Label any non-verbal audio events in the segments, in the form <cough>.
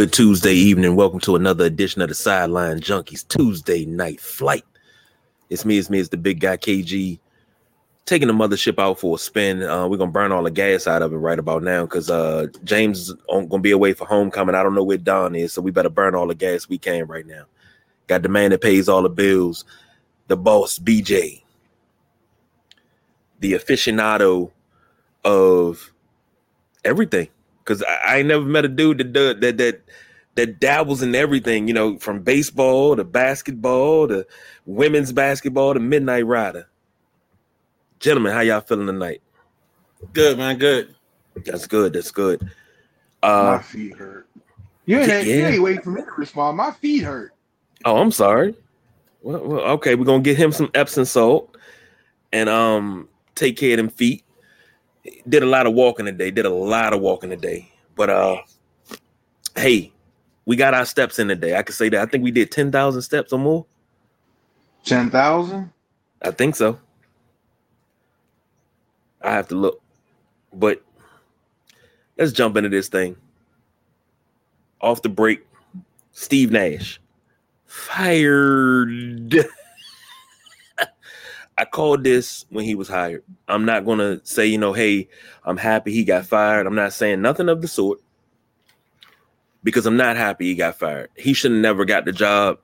Good Tuesday evening. Welcome to another edition of the Sideline Junkies Tuesday night flight. It's me, it's me, it's the big guy KG taking the mothership out for a spin. Uh, we're gonna burn all the gas out of it right about now because uh, James is gonna be away for homecoming. I don't know where Don is, so we better burn all the gas we can right now. Got the man that pays all the bills, the boss BJ, the aficionado of everything because I, I ain't never met a dude that does that that that dabbles in everything, you know, from baseball to basketball to women's basketball to midnight rider. Gentlemen, how y'all feeling tonight? Good, man. Good. That's good. That's good. Uh, My feet hurt. You ain't, yeah. you ain't waiting for me to respond. My feet hurt. Oh, I'm sorry. Well, well, okay, we're gonna get him some Epsom salt and um take care of them feet did a lot of walking today. Did a lot of walking today. But uh, hey, we got our steps in today. I can say that. I think we did ten thousand steps or more. Ten thousand. I think so. I have to look, but let's jump into this thing. Off the break, Steve Nash fired. <laughs> I called this when he was hired. I'm not gonna say, you know, hey, I'm happy he got fired. I'm not saying nothing of the sort because I'm not happy he got fired. He should have never got the job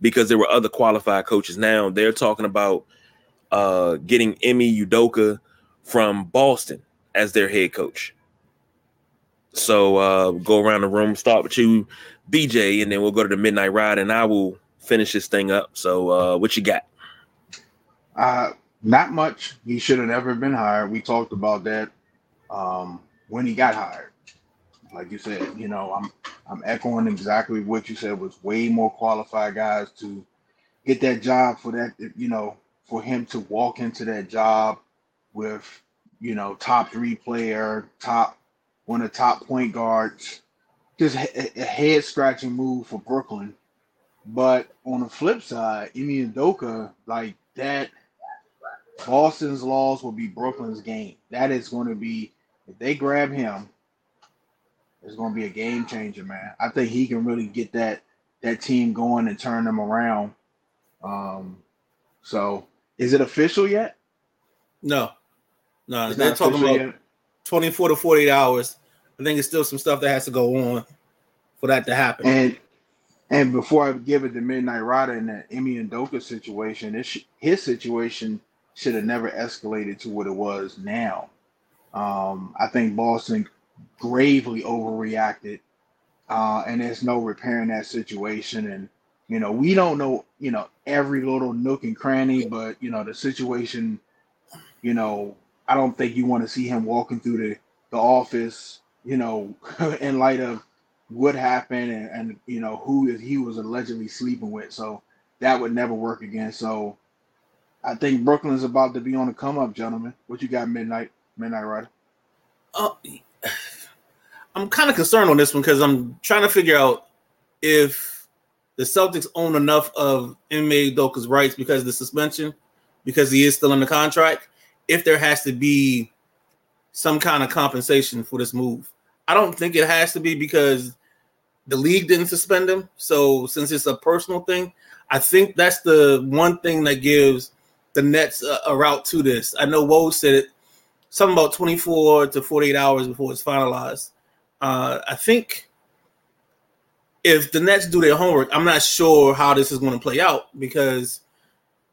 because there were other qualified coaches. Now they're talking about uh, getting Ime Udoka from Boston as their head coach. So uh, go around the room, start with you, BJ, and then we'll go to the midnight ride, and I will finish this thing up. So uh, what you got? Uh, not much. He should have never been hired. We talked about that um, when he got hired. Like you said, you know, I'm I'm echoing exactly what you said. Was way more qualified guys to get that job for that. You know, for him to walk into that job with you know top three player, top one of the top point guards. Just a, a head scratching move for Brooklyn. But on the flip side, Ime Udoka, like that Boston's loss will be Brooklyn's game. That is going to be if they grab him, it's going to be a game changer, man. I think he can really get that that team going and turn them around. Um, so is it official yet? No, no. It's they're talking about yet? 24 to 48 hours. I think it's still some stuff that has to go on for that to happen. And and before I give it to Midnight Rider in that Udoka situation, it's his situation should have never escalated to what it was now. Um, I think Boston gravely overreacted, uh, and there's no repairing that situation. And you know, we don't know, you know, every little nook and cranny, but you know, the situation, you know, I don't think you want to see him walking through the the office, you know, <laughs> in light of what happened and, and you know who he was allegedly sleeping with. So that would never work again. So I think Brooklyn's about to be on the come up, gentlemen. What you got, Midnight Midnight Rider? Uh, I'm kind of concerned on this one because I'm trying to figure out if the Celtics own enough of Ime Udoka's rights because of the suspension, because he is still in the contract. If there has to be some kind of compensation for this move, I don't think it has to be because the league didn't suspend him. So since it's a personal thing, I think that's the one thing that gives the Nets a, a route to this. I know Woj said it something about 24 to 48 hours before it's finalized. Uh, I think if the Nets do their homework, I'm not sure how this is going to play out because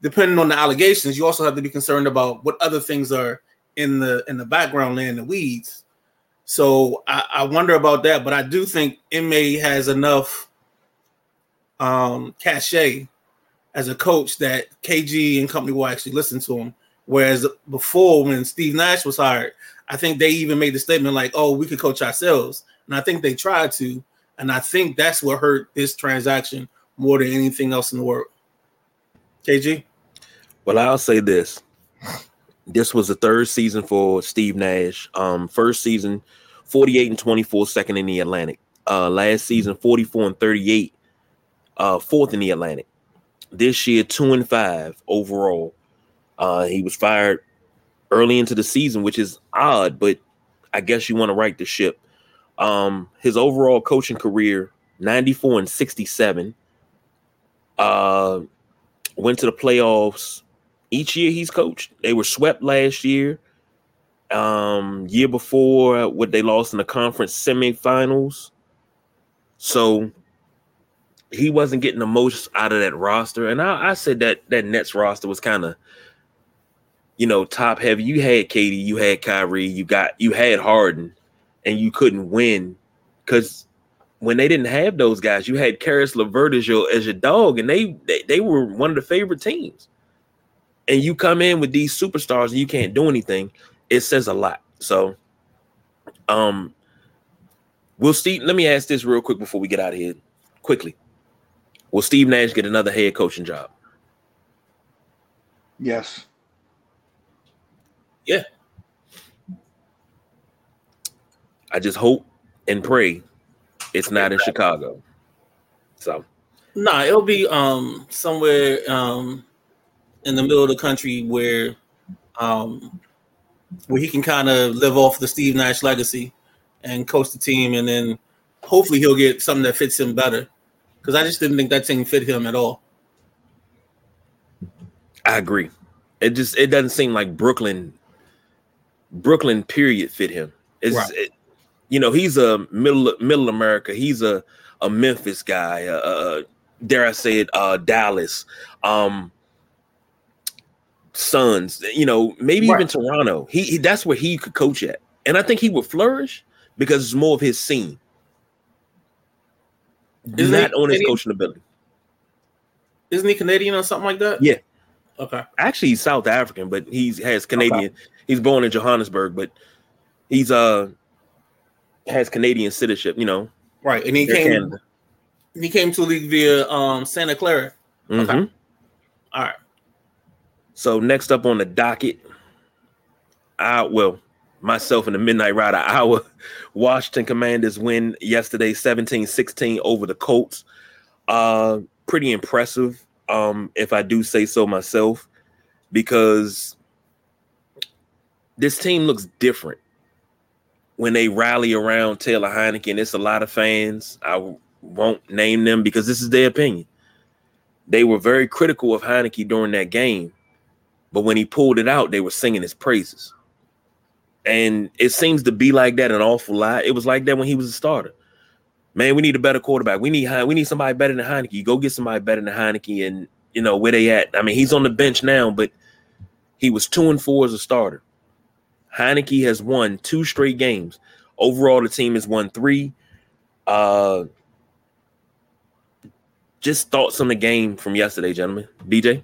depending on the allegations, you also have to be concerned about what other things are in the in the background laying in the weeds. So I, I wonder about that, but I do think Ime has enough um, cachet as a coach that KG and company will actually listen to him. Whereas before, when Steve Nash was hired, I think they even made the statement like, "Oh, we could coach ourselves," and I think they tried to, and I think that's what hurt this transaction more than anything else in the world. KG. Well, I'll say this: this was the third season for Steve Nash. Um, first season, forty-eight and twenty-four, second in the Atlantic. Uh, last season, forty-four and thirty-eight, uh, fourth in the Atlantic this year two and five overall. Uh, he was fired early into the season, which is odd, but I guess you want to right the ship. Um, his overall coaching career 94 and 67. Uh, went to the playoffs each year he's coached. They were swept last year. Um, year before, what they lost in the conference semifinals. So he wasn't getting the most out of that roster. And I, I said that that Nets roster was kind of, you know, top heavy. You had KD, you had Kyrie, you got you had Harden, and you couldn't win because when they didn't have those guys, you had Caris LeVert as your as your dog, and they, they they were one of the favorite teams. And you come in with these superstars and you can't do anything, it says a lot. So, um, we'll see. Let me ask this real quick before we get out of here. Quickly, will Steve Nash get another head coaching job? Yes. Yeah. I just hope and pray it's not in Chicago. So Nah, it'll be um somewhere um in the middle of the country where um where he can kind of live off the Steve Nash legacy and coach the team, and then hopefully he'll get something that fits him better. Because I just didn't think that team fit him at all. I agree. It just it doesn't seem like Brooklyn Brooklyn period fit him. It's Right. it, you know he's a middle middle America. He's a a Memphis guy. Uh, uh, dare I say it? Uh, Dallas, um, Suns. You know maybe even Toronto. He, he that's where he could coach at, and I think he would flourish because it's more of his scene, Isn't not he on his coaching ability. Isn't he Canadian or something like that? Yeah. Okay. actually he's South African, but he's has Canadian. He's born in Johannesburg, but he's uh has Canadian citizenship. You know, Right. And he came Canada. he came to the league via um Santa Clara. Okay. Mhm. All right. So next up on the docket, I well myself and the Midnight Rider our <laughs> Washington Commanders win yesterday 17-16 over the Colts. Uh pretty impressive um if I do say so myself because this team looks different when they rally around Taylor Heinicke. It's a lot of fans. I won't name them because this is their opinion. They were very critical of Heinicke during that game, but when he pulled it out, they were singing his praises. And it seems to be like that an awful lot. It was like that when he was a starter. Man, we need a better quarterback. We need we need somebody better than Heinicke. Go get somebody better than Heinicke, and you know where they at. I mean, he's on the bench now, but he was two and four as a starter. Heinicke has won two straight games. Overall, the team has won three. Uh, just thoughts on the game from yesterday, gentlemen. DJ.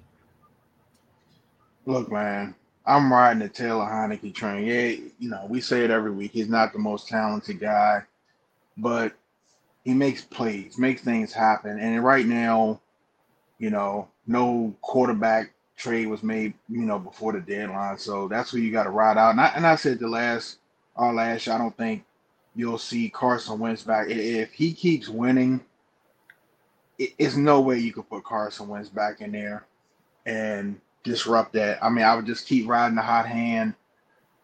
Look, man, I'm riding the Taylor Heinicke train. Yeah, you know, we say it every week. He's not the most talented guy, but he makes plays, makes things happen. And right now, you know, no quarterback trade was made, you know, before the deadline. So that's who you got to ride out. And I, and I said the last, our last, I don't think you'll see Carson Wentz back. If he keeps winning, it, it's no way you could put Carson Wentz back in there and disrupt that. I mean, I would just keep riding the hot hand.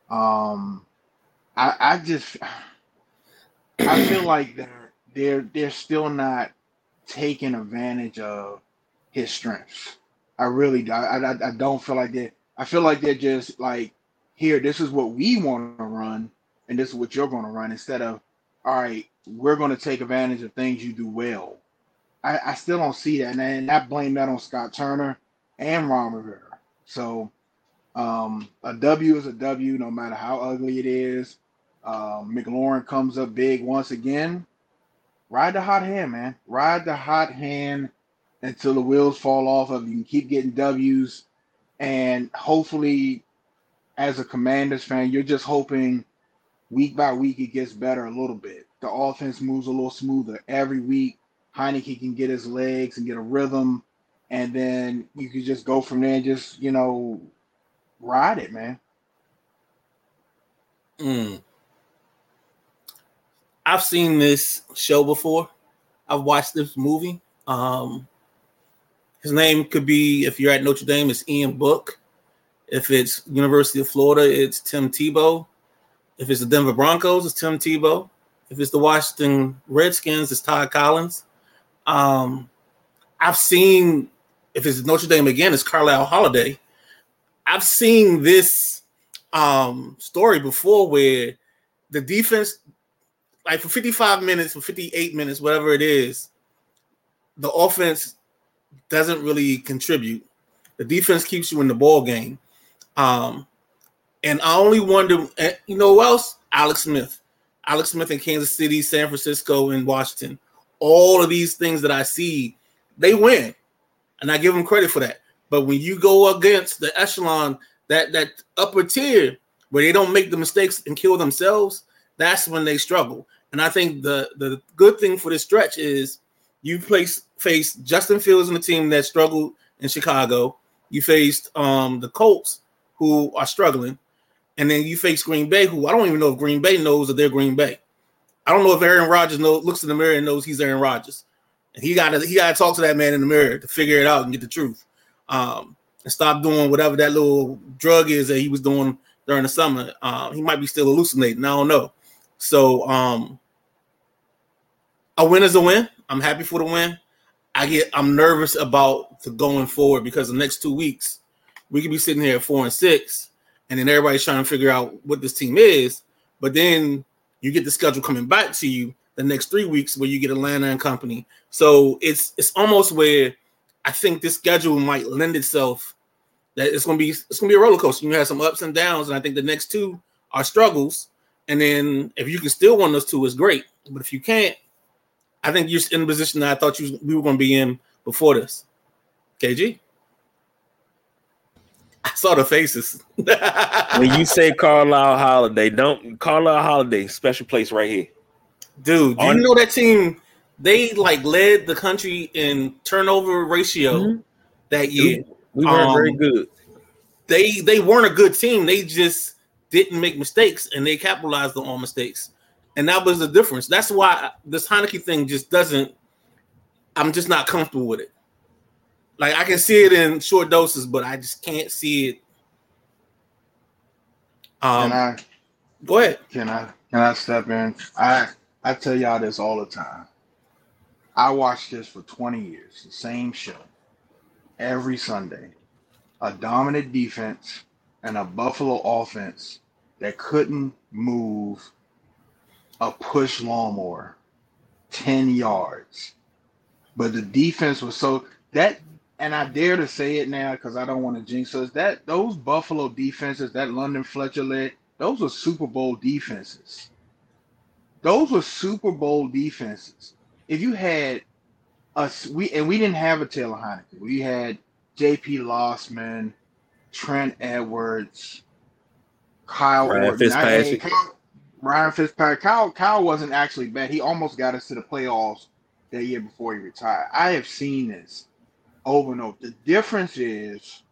Um, I, I just, I feel like they're they're they're still not taking advantage of his strengths. I really. I, I, I don't feel like they. I feel like they're just like, here, this is what we want to run, and this is what you're going to run. Instead of, all right, we're going to take advantage of things you do well. I, I still don't see that, and, and I blame that on Scott Turner and Ron Rivera. So, um, a W is a W, no matter how ugly it is. Um, McLaurin comes up big once again. Ride the hot hand, man. Ride the hot hand until the wheels fall off of you. You keep getting W's, and hopefully, as a Commanders fan, you're just hoping week by week it gets better a little bit. The offense moves a little smoother every week. Heinicke can get his legs and get a rhythm, and then you can just go from there and just you know ride it, man. Mm. I've seen this show before. I've watched this movie. Um, his name could be, if you're at Notre Dame, it's Ian Book. If it's University of Florida, it's Tim Tebow. If it's the Denver Broncos, it's Tim Tebow. If If it's the Washington Redskins, it's Todd Collins. Um, I've seen if it's Notre Dame again, it's Carlyle Holiday. I've seen this um, story before where the defense, like for 55 minutes, for 58 minutes, whatever it is, the offense doesn't really contribute. The defense keeps you in the ball game. Um, and I only wonder, you know who else? Alex Smith. Alex Smith in Kansas City, San Francisco, and Washington. All of these things that I see, they win. And I give them credit for that. But when you go against the echelon, that that upper tier where they don't make the mistakes and kill themselves, that's when they struggle. And I think the the good thing for this stretch is you place face Justin Fields and the team that struggled in Chicago. You faced um, the Colts, who are struggling, and then you face Green Bay, who I don't even know if Green Bay knows that they're Green Bay. I don't know if Aaron Rodgers knows, looks in the mirror and knows he's Aaron Rodgers. He got to he got to talk to that man in the mirror to figure it out and get the truth, um, and stop doing whatever that little drug is that he was doing during the summer. Uh, he might be still hallucinating. I don't know. So um, a win is a win. I'm happy for the win. I get I'm nervous about the going forward because the next two weeks we could be sitting here at four and six, and then everybody's trying to figure out what this team is. But then you get the schedule coming back to you the next three weeks where you get Atlanta and company. So it's it's almost where I think this schedule might lend itself that it's gonna be it's gonna be a roller coaster. You have some ups and downs, and I think the next two are struggles. And then if you can still win those two, is great. But if you can't, I think you're in the position that I thought you we were to be in before this. KG, I saw the faces. <laughs> when you say Carlyle Holiday, don't Carlyle Holiday special place right here, dude. Do you know that team? They like led the country in turnover ratio mm-hmm. that year. We weren't um, very good. They they weren't a good team. They just didn't make mistakes and they capitalized on mistakes. And that was the difference. That's why this Heinicke thing just doesn't, I'm just not comfortable with it. Like I can see it in short doses, but I just can't see it. Um, can I go ahead? Can I can I step in? I I tell y'all this all the time. I watched this for 20 years, the same show every Sunday. A dominant defense and a Buffalo offense that couldn't move a push lawnmower 10 yards. But the defense was so that and I dare to say it now because I don't want to jinx us. That those Buffalo defenses, that London Fletcher led, those were Super Bowl defenses. Those were Super Bowl defenses. If you had us, we and we didn't have a Taylor Heinicke. We had J.P. Losman, Trent Edwards, Kyle Ryan Fitzpatrick. Ryan Fitzpatrick. Kyle, Kyle wasn't actually bad. He almost got us to the playoffs that year before he retired. I have seen this over and over. The difference is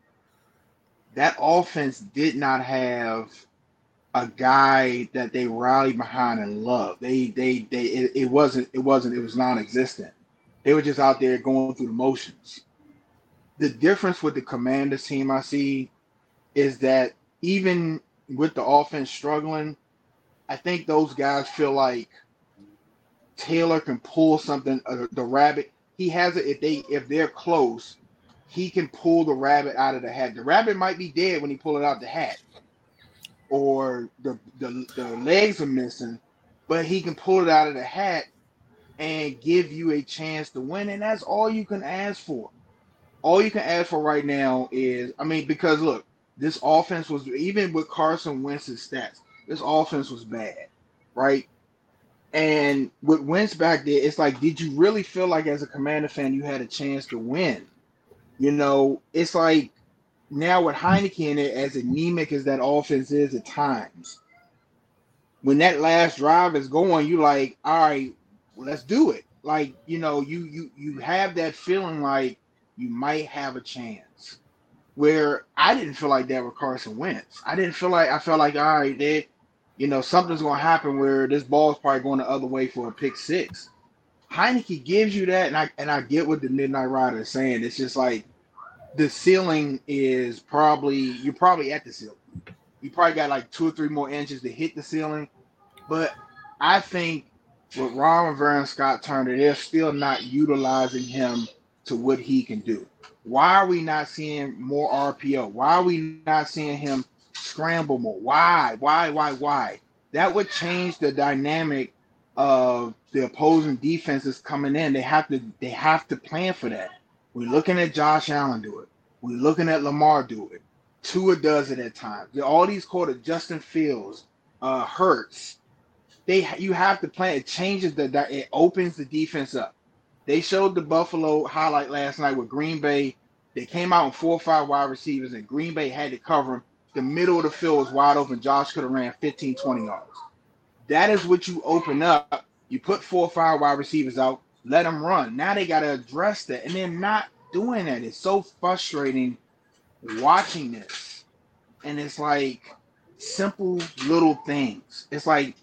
that offense did not have a guy that they rallied behind and loved. They they they it, it wasn't it wasn't it was non-existent. They were just out there going through the motions. The difference with the Commanders team I see is that even with the offense struggling, I think those guys feel like Taylor can pull something. Uh, the rabbit, he has it. If they if they're close, he can pull the rabbit out of the hat. The rabbit might be dead when he pull it out the hat, or the the, the legs are missing, but he can pull it out of the hat and give you a chance to win. And that's all you can ask for. All you can ask for right now is, I mean, because look, this offense was even with Carson Wentz's stats this offense was bad, right? And with Wentz back there, it's like, did you really feel like as a Commander fan you had a chance to win? You know, it's like now with Heinicke in it, as anemic as that offense is at times, when that last drive is going, you like, all right, well, let's do it. Like, you know, you you you have that feeling like you might have a chance. Where I didn't feel like that with Carson Wentz. I didn't feel like I felt like all right, they you know, something's to happen where this ball is probably going the other way for a pick six. Heinicke gives you that, and I and I get what the Midnight Rider is saying. It's just like the ceiling is probably you're probably at the ceiling. You probably got like two or three more inches to hit the ceiling, but I think with Ron Rivera and Scott Turner, they're still not utilizing him to what he can do. Why are we not seeing more RPO? Why are we not seeing him scramble more? Why? Why? Why? Why? That would change the dynamic of the opposing defenses coming in. They have to they have to plan for that. We're looking at Josh Allen do it. We're looking at Lamar do it. Tua does it at times. All these quarter Justin Fields, uh, Hurts. They you have to plan. It changes the it opens the defense up. They showed the Buffalo highlight last night with Green Bay. They came out with four or five wide receivers, and Green Bay had to cover them. The middle of the field was wide open. Josh could have ran 15, 20 yards. That is what you open up. You put four or five wide receivers out, let them run. Now they got to address that, and they're not doing that. It's so frustrating watching this. And it's like simple little things. It's like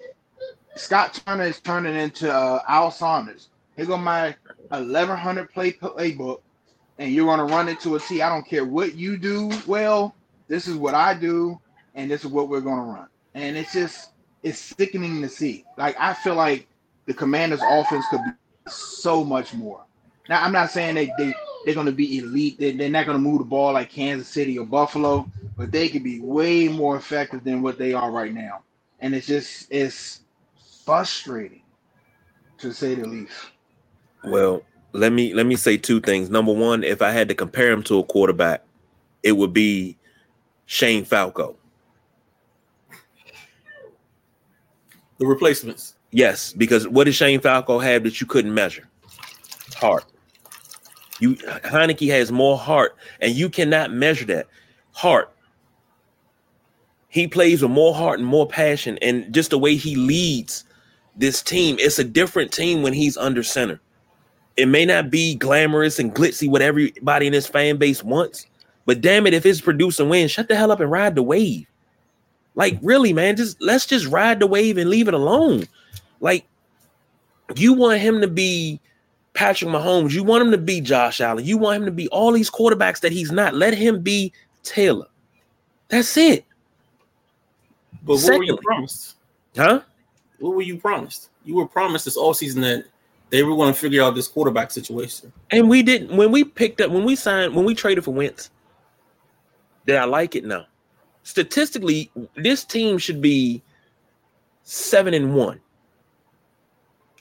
Scott Turner is turning into uh, Al Saunders. Here go my 1100 play playbook, and you're going to run it to a T. I don't care what you do well. This is what I do, and this is what we're going to run. And it's just, it's sickening to see. Like, I feel like the Commanders' offense could be so much more. Now, I'm not saying they, they, they're going to be elite. They, they're not going to move the ball like Kansas City or Buffalo, but they could be way more effective than what they are right now. And it's just, it's frustrating to say the least. Well, let me let me say two things. Number one, if I had to compare him to a quarterback, it would be Shane Falco. The replacements. Yes, because what does Shane Falco have that you couldn't measure? Heart. You Heinicke has more heart, and you cannot measure that heart. He plays with more heart and more passion, and just the way he leads this team. It's a different team when he's under center. It may not be glamorous and glitzy what everybody in this fan base wants, but damn it, if it's producing wins, shut the hell up and ride the wave. Like, really, man, just let's just ride the wave and leave it alone. Like, you want him to be Patrick Mahomes, you want him to be Josh Allen, you want him to be all these quarterbacks that he's not. Let him be Taylor. That's it. But what Secondly, were you promised? Huh? What were you promised? You were promised this all season that they were going to figure out this quarterback situation. And we didn't. When we picked up, when we signed, when we traded for Wentz, did I like it? No. Statistically, this team should be seven and one.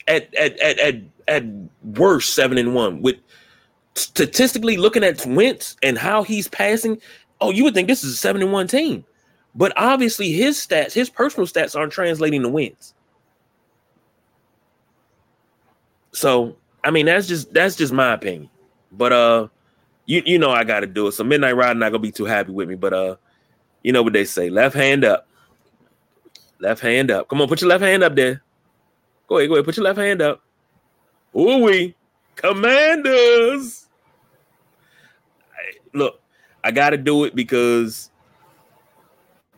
At at at at, at worst, seven and one. With statistically looking at Wentz and how he's passing, oh, you would think this is a seven and one team. But obviously, his stats, his personal stats, aren't translating to wins. So I mean that's just that's just my opinion. But uh you you know I gotta do it. So Midnight Ride not gonna be too happy with me, but uh you know what they say, left hand up. Left hand up. Come on, put your left hand up there. Go ahead, go ahead, put your left hand up. Ooh we commanders. Look, I gotta do it because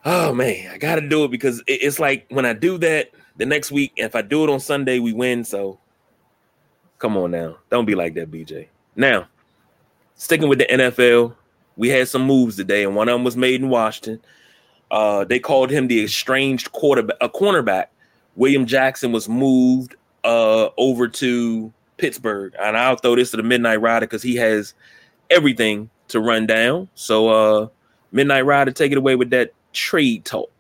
oh man, I gotta do it because it's like when I do that the next week, if I do it on Sunday, we win. So Come on now. Don't be like that, BJ. Now, sticking with the NFL, we had some moves today, and one of them was made in Washington. Uh, they called him the estranged quarterback, a cornerback. William Jackson was moved uh, over to Pittsburgh, and I'll throw this to the Midnight Rider because he has everything to run down. So, uh, Midnight Rider, take it away with that trade talk.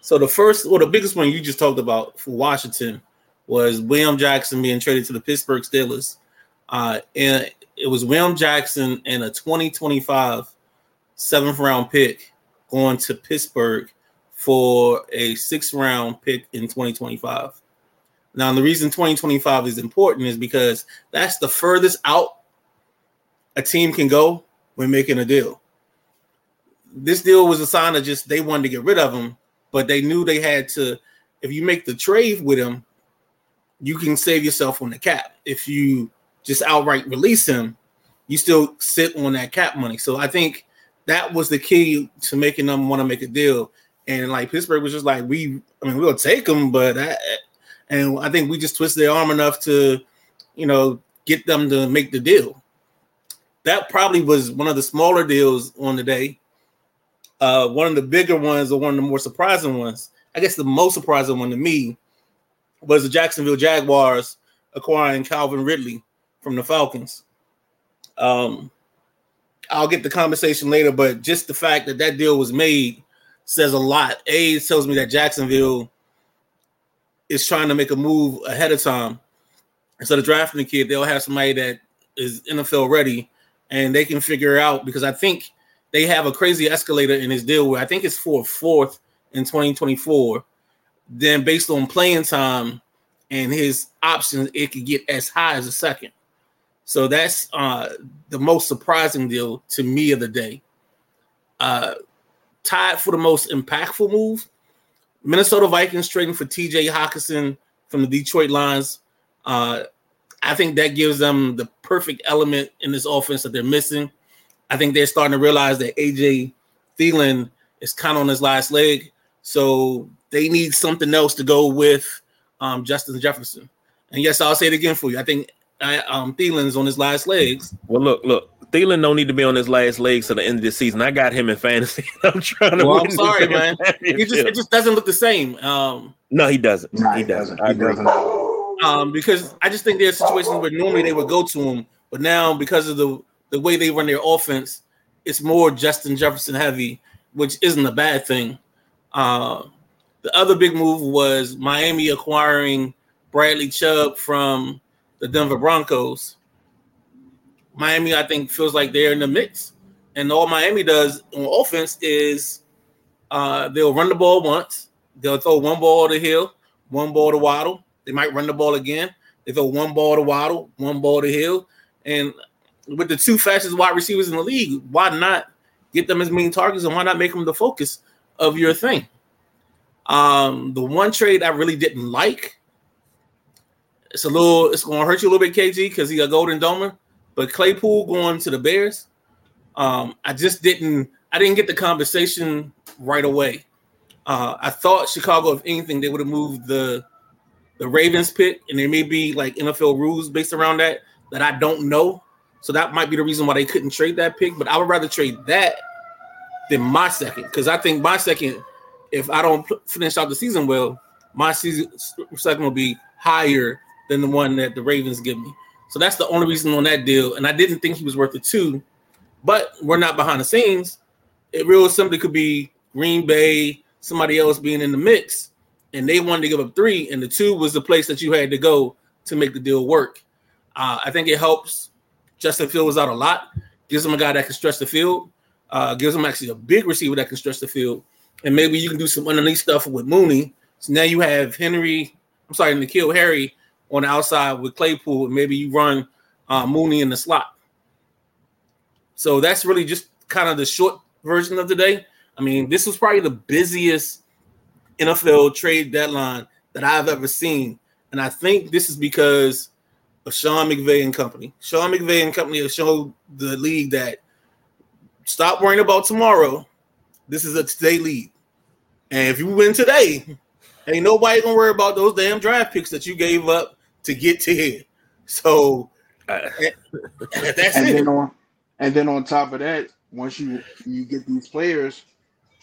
So the first, well, the biggest one you just talked about for Washington was William Jackson being traded to the Pittsburgh Steelers. Uh, and it was William Jackson and a 2025 seventh round pick going to Pittsburgh for a sixth round pick in 2025. Now, the reason 2025 is important is because that's the furthest out a team can go when making a deal. This deal was a sign of just they wanted to get rid of him, but they knew they had to. If you make the trade with him, you can save yourself on the cap. If you just outright release him, you still sit on that cap money. So I think that was the key to making them want to make a deal. And like Pittsburgh was just like, we, I mean, we'll take him, but I, and I think we just twisted their arm enough to, you know, get them to make the deal. That probably was one of the smaller deals on the day. Uh, one of the bigger ones, or one of the more surprising ones. I guess the most surprising one to me was the Jacksonville Jaguars acquiring Calvin Ridley from the Falcons. Um, I'll get the conversation later, but just the fact that that deal was made says a lot. A tells me that Jacksonville is trying to make a move ahead of time. Instead of drafting the kid, they'll have somebody that is NFL ready and they can figure out because I think they have a crazy escalator in his deal where I think it's for fourth in 2024. Then based on playing time and his options, it could get as high as a second. So that's uh, the most surprising deal to me of the day. Uh, tied for the most impactful move, Minnesota Vikings trading for TJ Hockenson from the Detroit Lions. Uh, I think that gives them the perfect element in this offense that they're missing. I think they're starting to realize that AJ Thielen is kind of on his last leg. So they need something else to go with um, Justin Jefferson. And yes, I'll say it again for you. I think uh, um, Thielen's on his last legs. Well, look, look. Thielen don't need to be on his last legs to the end of the season. I got him in fantasy. <laughs> I'm trying to. Well, I'm sorry, man. He just it just doesn't look the same. Um, no, he doesn't. Nah, he, he doesn't. doesn't. He doesn't. Um, because I just think there are situations where normally they would go to him, but now because of the the way they run their offense, it's more Justin Jefferson heavy, which isn't a bad thing. Uh, the other big move was Miami acquiring Bradley Chubb from the Denver Broncos. Miami, I think, feels like they're in the mix. And all Miami does on offense is uh, they'll run the ball once, they'll throw one ball to Hill, one ball to Waddle. They might run the ball again. They throw one ball to Waddle, one ball to Hill. And with the two fastest wide receivers in the league, why not get them as main targets and why not make them the focus of your thing? Um, the one trade I really didn't like, it's a little, it's going to hurt you a little bit, KG, because he's a Golden Domer. But Claypool going to the Bears, um, I just didn't, I didn't get the conversation right away. Uh, I thought Chicago, if anything, they would have moved the the Ravens pick, and there may be like NFL rules based around that that I don't know. So that might be the reason why they couldn't trade that pick. But I would rather trade that than my second because I think my second, if I don't finish out the season well, my season second will be higher than the one that the Ravens give me. So that's the only reason on that deal. And I didn't think he was worth it two, But we're not behind the scenes. It real simply could be Green Bay, somebody else being in the mix, and they wanted to give up three, and the two was the place that you had to go to make the deal work. Uh, I think it helps Justin Fields out a lot. Gives him a guy that can stretch the field. Uh, gives him actually a big receiver that can stretch the field. And maybe you can do some underneath stuff with Mooney. So now you have Henry, I'm sorry, N'Keal Harry on the outside with Claypool. And maybe you run uh, Mooney in the slot. So that's really just kind of the short version of the day. I mean, this was probably the busiest NFL trade deadline that I've ever seen. And I think this is because of Sean McVay and company. Sean McVay and company have showed the league that stop worrying about tomorrow. This is a today league, And if you win today, <laughs> ain't nobody gonna worry about those damn draft picks that you gave up to get to here. So uh, that's and it. Then on, and then on top of that, once you you get these players,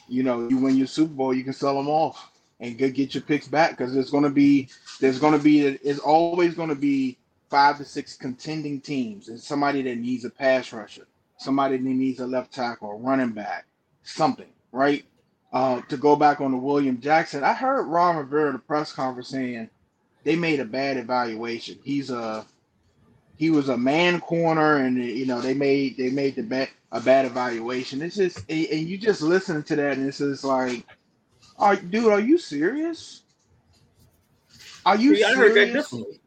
you know, you win your Super Bowl, you can sell them off and get get your picks back because there's going to be there's going to be it's always going to be five to six contending teams and somebody that needs a pass rusher, somebody that needs a left tackle, a running back, something, right? Uh, to go back on the William Jackson, I heard Ron Rivera at a press conference saying they made a bad evaluation. He's a he was a man corner, and you know they made they made the bad a bad evaluation. It's just and you just listen to that, and it's just like, are dude, are you serious? Are you See, serious? I heard that differently.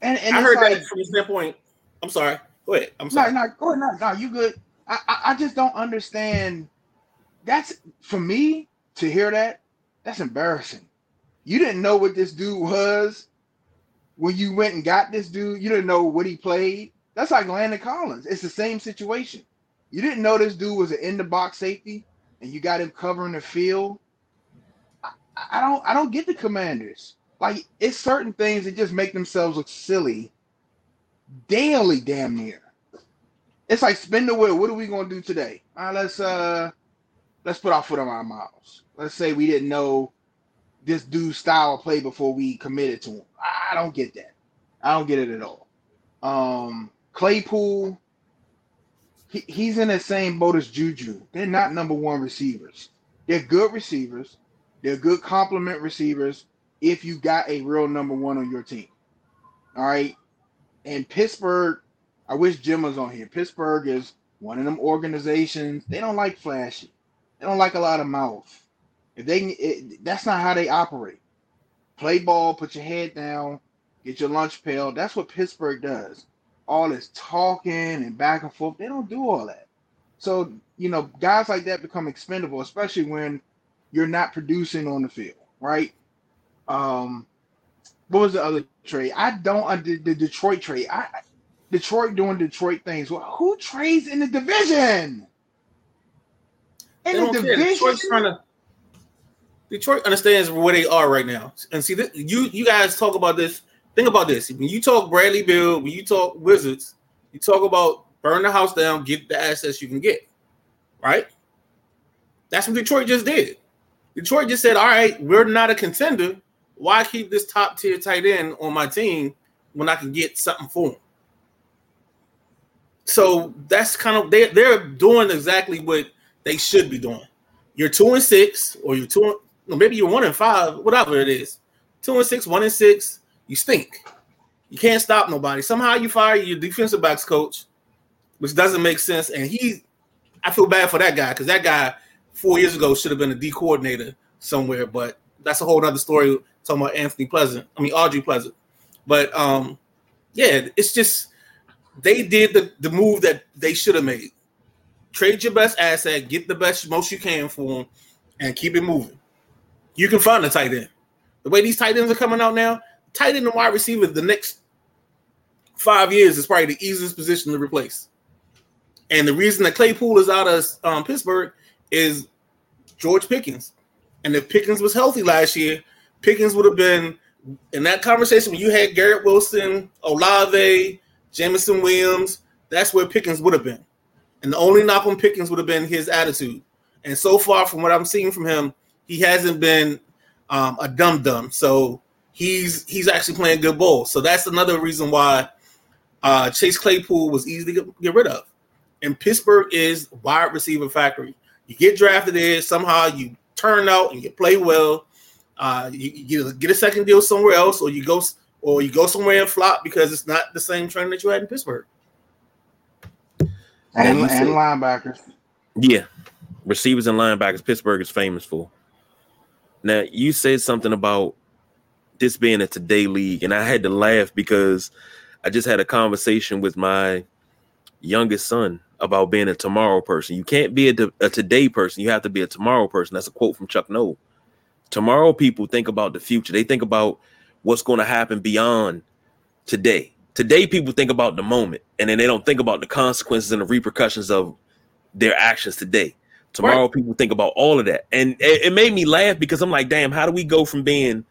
And, and I heard like, that from the standpoint. I'm sorry. Go ahead. I'm sorry. No, no, go ahead. No, no, you good. I, I, I just don't understand. That's for me to hear that. That's embarrassing. You didn't know what this dude was when you went and got this dude. You didn't know what he played. That's like Landon Collins. It's the same situation. You didn't know this dude was an in the box safety, and you got him covering the field. I, I don't. I don't get the Commanders. Like it's certain things that just make themselves look silly daily, damn near. It's like spin the wheel. What are we gonna do today? All right, let's uh let's put our foot on our mouths. Let's say we didn't know this dude's style of play before we committed to him. I don't get that. I don't get it at all. Um, Claypool, he, he's in the same boat as Juju. They're not number one receivers. They're good receivers. They're good complement receivers if you got a real number one on your team. All right. And Pittsburgh, I wish Jim was on here. Pittsburgh is one of them organizations. They don't like flashy. They don't like a lot of mouth. If they, it, that's not how they operate. Play ball, put your head down, get your lunch pail. That's what Pittsburgh does. All this talking and back and forth, they don't do all that. So, you know, guys like that become expendable, especially when you're not producing on the field, right? Um, what was the other trade? I don't the, the Detroit trade. I Detroit doing Detroit things. Well, who trades in the division? In the division, Detroit's trying to. Detroit understands where they are right now, and see this, you you guys talk about this. Think about this. When you talk Bradley Beal, when you talk Wizards, you talk about burn the house down, get the assets you can get. Right. That's what Detroit just did. Detroit just said, "All right, we're not a contender. Why keep this top tier tight end on my team when I can get something for him?" So that's kind of they they're doing exactly what they should be doing. You're two and six, or you're two, maybe you're one and five, whatever it is. Two and six, one and six. You stink. You can't stop nobody. Somehow you fire your defensive backs coach, which doesn't make sense. And he, I feel bad for that guy because that guy four years ago should have been a D coordinator somewhere. But that's a whole other story. Talking about Anthony Pleasant, I mean Aubrey Pleasant. But um, yeah, it's just they did the, the move that they should have made. Trade your best asset, get the best most you can for them, and keep it moving. You can find a tight end. The way these tight ends are coming out now, tight end and wide receiver the next five years is probably the easiest position to replace. And the reason that Claypool is out of um, Pittsburgh is George Pickens. And if Pickens was healthy last year, Pickens would have been in that conversation when you had Garrett Wilson, Olave, Jameson Williams, that's where Pickens would have been. And the only knock on Pickens would have been his attitude. And so far, from what I'm seeing from him, he hasn't been um, a dum dum. So he's he's actually playing good ball. So that's another reason why uh, Chase Claypool was easy to get, get rid of. And Pittsburgh is wide receiver factory. You get drafted there, somehow you turn out and you play well. Uh, you, you get a second deal somewhere else, or you go or you go somewhere and flop because it's not the same trend that you had in Pittsburgh. And, and, and linebackers. Yeah. Receivers and linebackers, Pittsburgh is famous for. Now, you said something about this being a today league, and I had to laugh because I just had a conversation with my youngest son about being a tomorrow person. You can't be a, a today person, you have to be a tomorrow person. That's a quote from Chuck Noll. Tomorrow people think about the future, they think about what's going to happen beyond today. Today, people think about the moment and then they don't think about the consequences and the repercussions of their actions today. Tomorrow, right. people think about all of that. And it, it, made me laugh because I'm like, damn, how do we go from being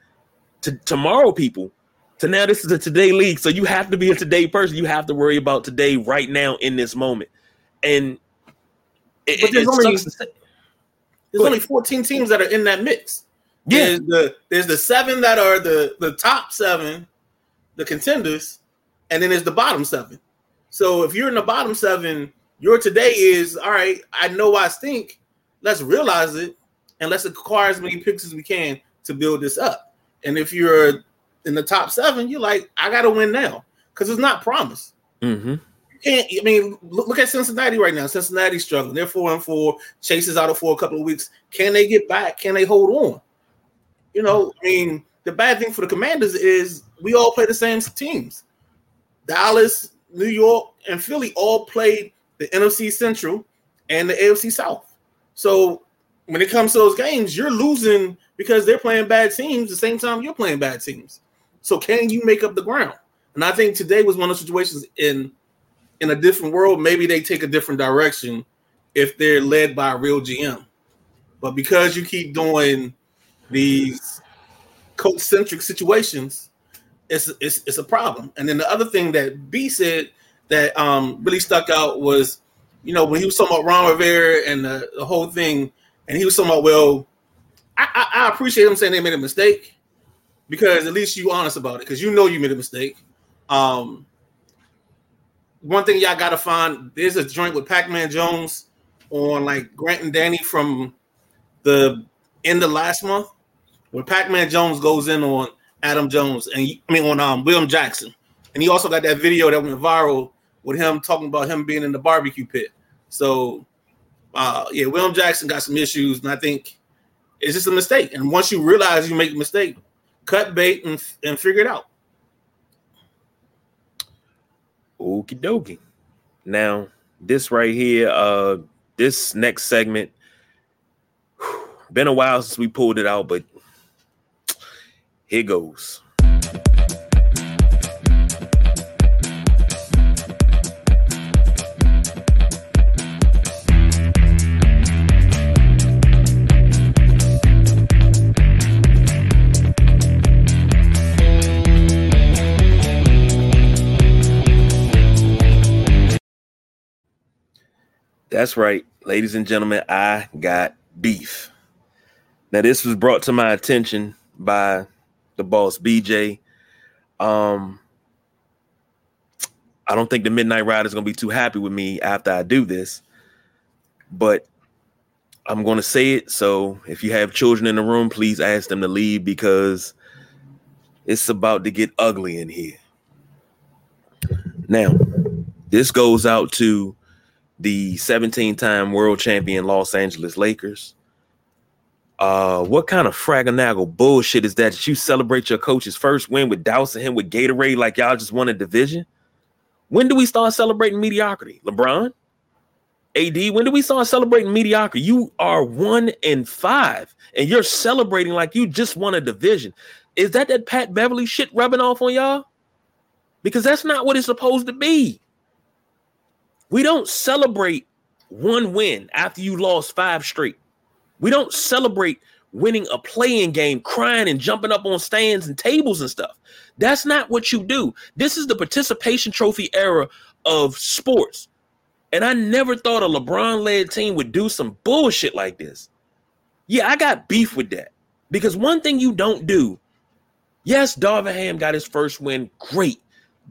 to tomorrow people to now this is a today league? So you have to be a today person. You have to worry about today right now in this moment. And it, but there's, only, there's only 14 teams that are in that mix. Yeah. There's the there's the seven that are the the top seven, the contenders, and then there's the bottom seven. So if you're in the bottom seven, your today is all right. I know I stink. Let's realize it and let's acquire as many picks as we can to build this up. And if you're in the top seven, you're like, I got to win now because it's not promised. Mm-hmm. You can't. I mean, look, look at Cincinnati right now. Cincinnati's struggling. They're four and four. Chase is out for a couple of weeks. Can they get back? Can they hold on? You know, I mean, the bad thing for the Commanders is we all play the same teams. Dallas, New York, and Philly all played the NFC Central and the AFC South. So when it comes to those games, you're losing because they're playing bad teams the same time you're playing bad teams. So can you make up the ground? And I think today was one of those situations in in a different world. Maybe they take a different direction if they're led by a real GM. But because you keep doing these coach centric situations, it's, it's it's a problem. And then the other thing that B said that um really stuck out was, you know, when he was talking about Ron Rivera and the, the whole thing, and he was talking about, well, I, I, I appreciate him saying they made a mistake because at least you honest about it because you know you made a mistake. Um, one thing y'all gotta find there's a joint with Pac-Man Jones on like Grant and Danny from the end of last month where Pac-Man Jones goes in on Adam Jones and I mean on um William Jackson. And he also got that video that went viral with him talking about him being in the barbecue pit. So uh yeah, William Jackson got some issues, and I think it's just a mistake. And once you realize you make a mistake, cut bait and, and figure it out. Okie dokie. Now, this right here, uh, this next segment, been a while since we pulled it out, but here goes. That's right, ladies and gentlemen. I got beef. Now, this was brought to my attention by the boss BJ. Um, I don't think the Midnight Rider is going to be too happy with me after I do this, but I'm going to say it. So if you have children in the room, please ask them to leave because it's about to get ugly in here. Now, this goes out to the 17 time world champion Los Angeles Lakers. Uh, what kind of fraganagle bullshit is that? That you celebrate your coach's first win with dousing him with Gatorade like y'all just won a division? When do we start celebrating mediocrity? LeBron, AD, when do we start celebrating mediocrity? You are one and five, and you're celebrating like you just won a division. Is that that Pat Beverley shit rubbing off on y'all? Because that's not what it's supposed to be. We don't celebrate one win after you lost five straight. We don't celebrate winning a playing game, crying and jumping up on stands and tables and stuff. That's not what you do. This is the participation trophy era of sports. And I never thought a LeBron led team would do some bullshit like this. Yeah, I got beef with that. Because one thing you don't do, yes, Darvin Ham got his first win. Great.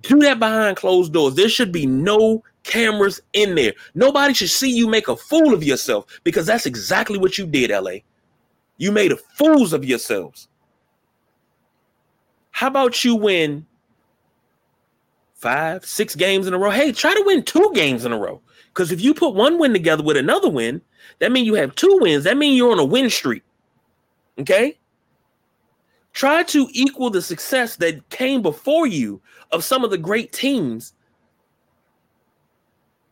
Do that behind closed doors. There should be no cameras in there. Nobody should see you make a fool of yourself because that's exactly what you did, LA. You made a fools of yourselves. How about you win five, six games in a row? Hey, try to win two games in a row. Because if you put one win together with another win, that means you have two wins. That means you're on a win streak. Okay? Try to equal the success that came before you of some of the great teams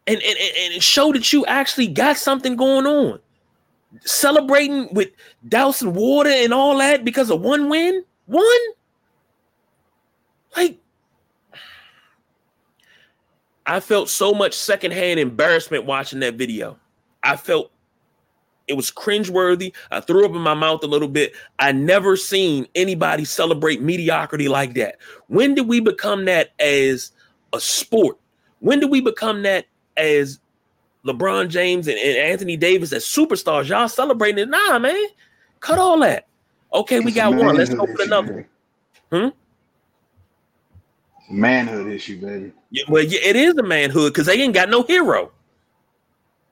and, and, and show that you actually got something going on. Celebrating with dousing water and all that because of one win? One? Like, I felt so much secondhand embarrassment watching that video. I felt it was cringeworthy. I threw up in my mouth a little bit. I never seen anybody celebrate mediocrity like that. When did we become that as a sport? When did we become that as LeBron James and, and Anthony Davis as superstars. Y'all celebrating it. Nah, man. Cut all that. Okay, we got one. Let's go for another. Hmm? Manhood issue, baby. Yeah, well, yeah, it is a manhood because they ain't got no hero.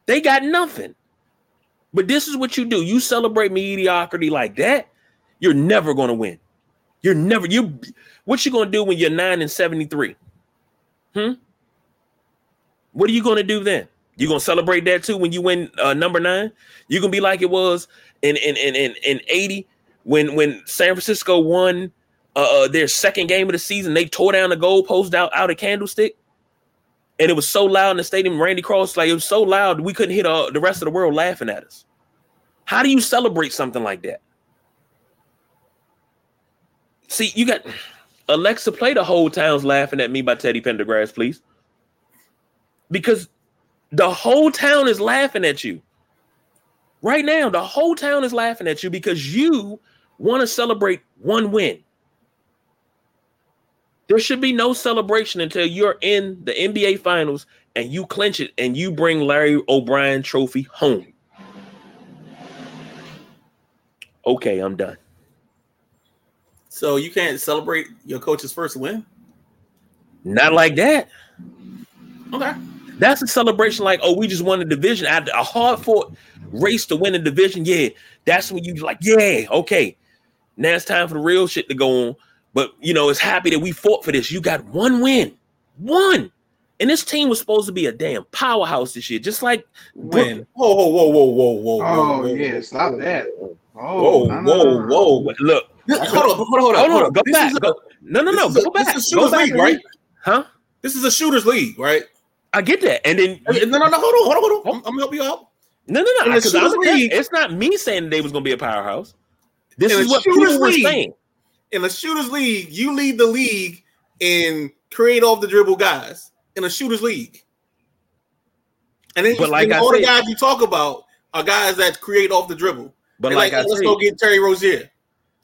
They got nothing. But this is what you do. You celebrate mediocrity like that, you're never gonna win. You're never you what you gonna do when you're nine and 73? Hmm? What are you going to do then? You gonna celebrate that too when you win uh, number nine? You gonna be like it was in in in in, in eighty when when San Francisco won uh, uh, their second game of the season. They tore down the goalpost out out of Candlestick, and it was so loud in the stadium. Randy Cross like it was so loud we couldn't hear the, the rest of the world laughing at us. How do you celebrate something like that? See, you got Alexa play the whole town's laughing at me by Teddy Pendergrass, please because the whole town is laughing at you. Right now, the whole town is laughing at you because you want to celebrate one win. There should be no celebration until you're in the NBA finals and you clinch it and you bring Larry O'Brien trophy home. Okay, I'm done. So you can't celebrate your coach's first win. Not like that. Okay. That's a celebration like, oh, we just won the division after a hard fought race to win the division. Yeah, that's when you like, yeah, okay. Now it's time for the real shit to go on. But you know, it's happy that we fought for this. You got one win, one, and this team was supposed to be a damn powerhouse this year, just like Win. Whoa, whoa, whoa, whoa, whoa, whoa. Oh whoa, yeah, whoa, stop whoa, that. Whoa, Oh, whoa, no, no, no, whoa, no. whoa. Look, Hold on, hold on, hold on, hold hold on. on, go This back. a- Go, no, no, no, is a- go this back. is Go Shooters back League, right? Huh? This is a shooters league, right? I get that, and then No, no, no. Hold on, hold on, hold on. I'm, I'm gonna help you out. no, no, no, because I'm Shooters gonna tell you, League- it's not me saying they was gonna be a powerhouse. This In is what Shooters people were League, saying. In the shooters league, you lead the league and create off the dribble guys in a shooters league. And then But like and I all the guys you talk about are guys that create off the dribble. But They're like, like, oh, I oh, let's said, go get Terry Rozier.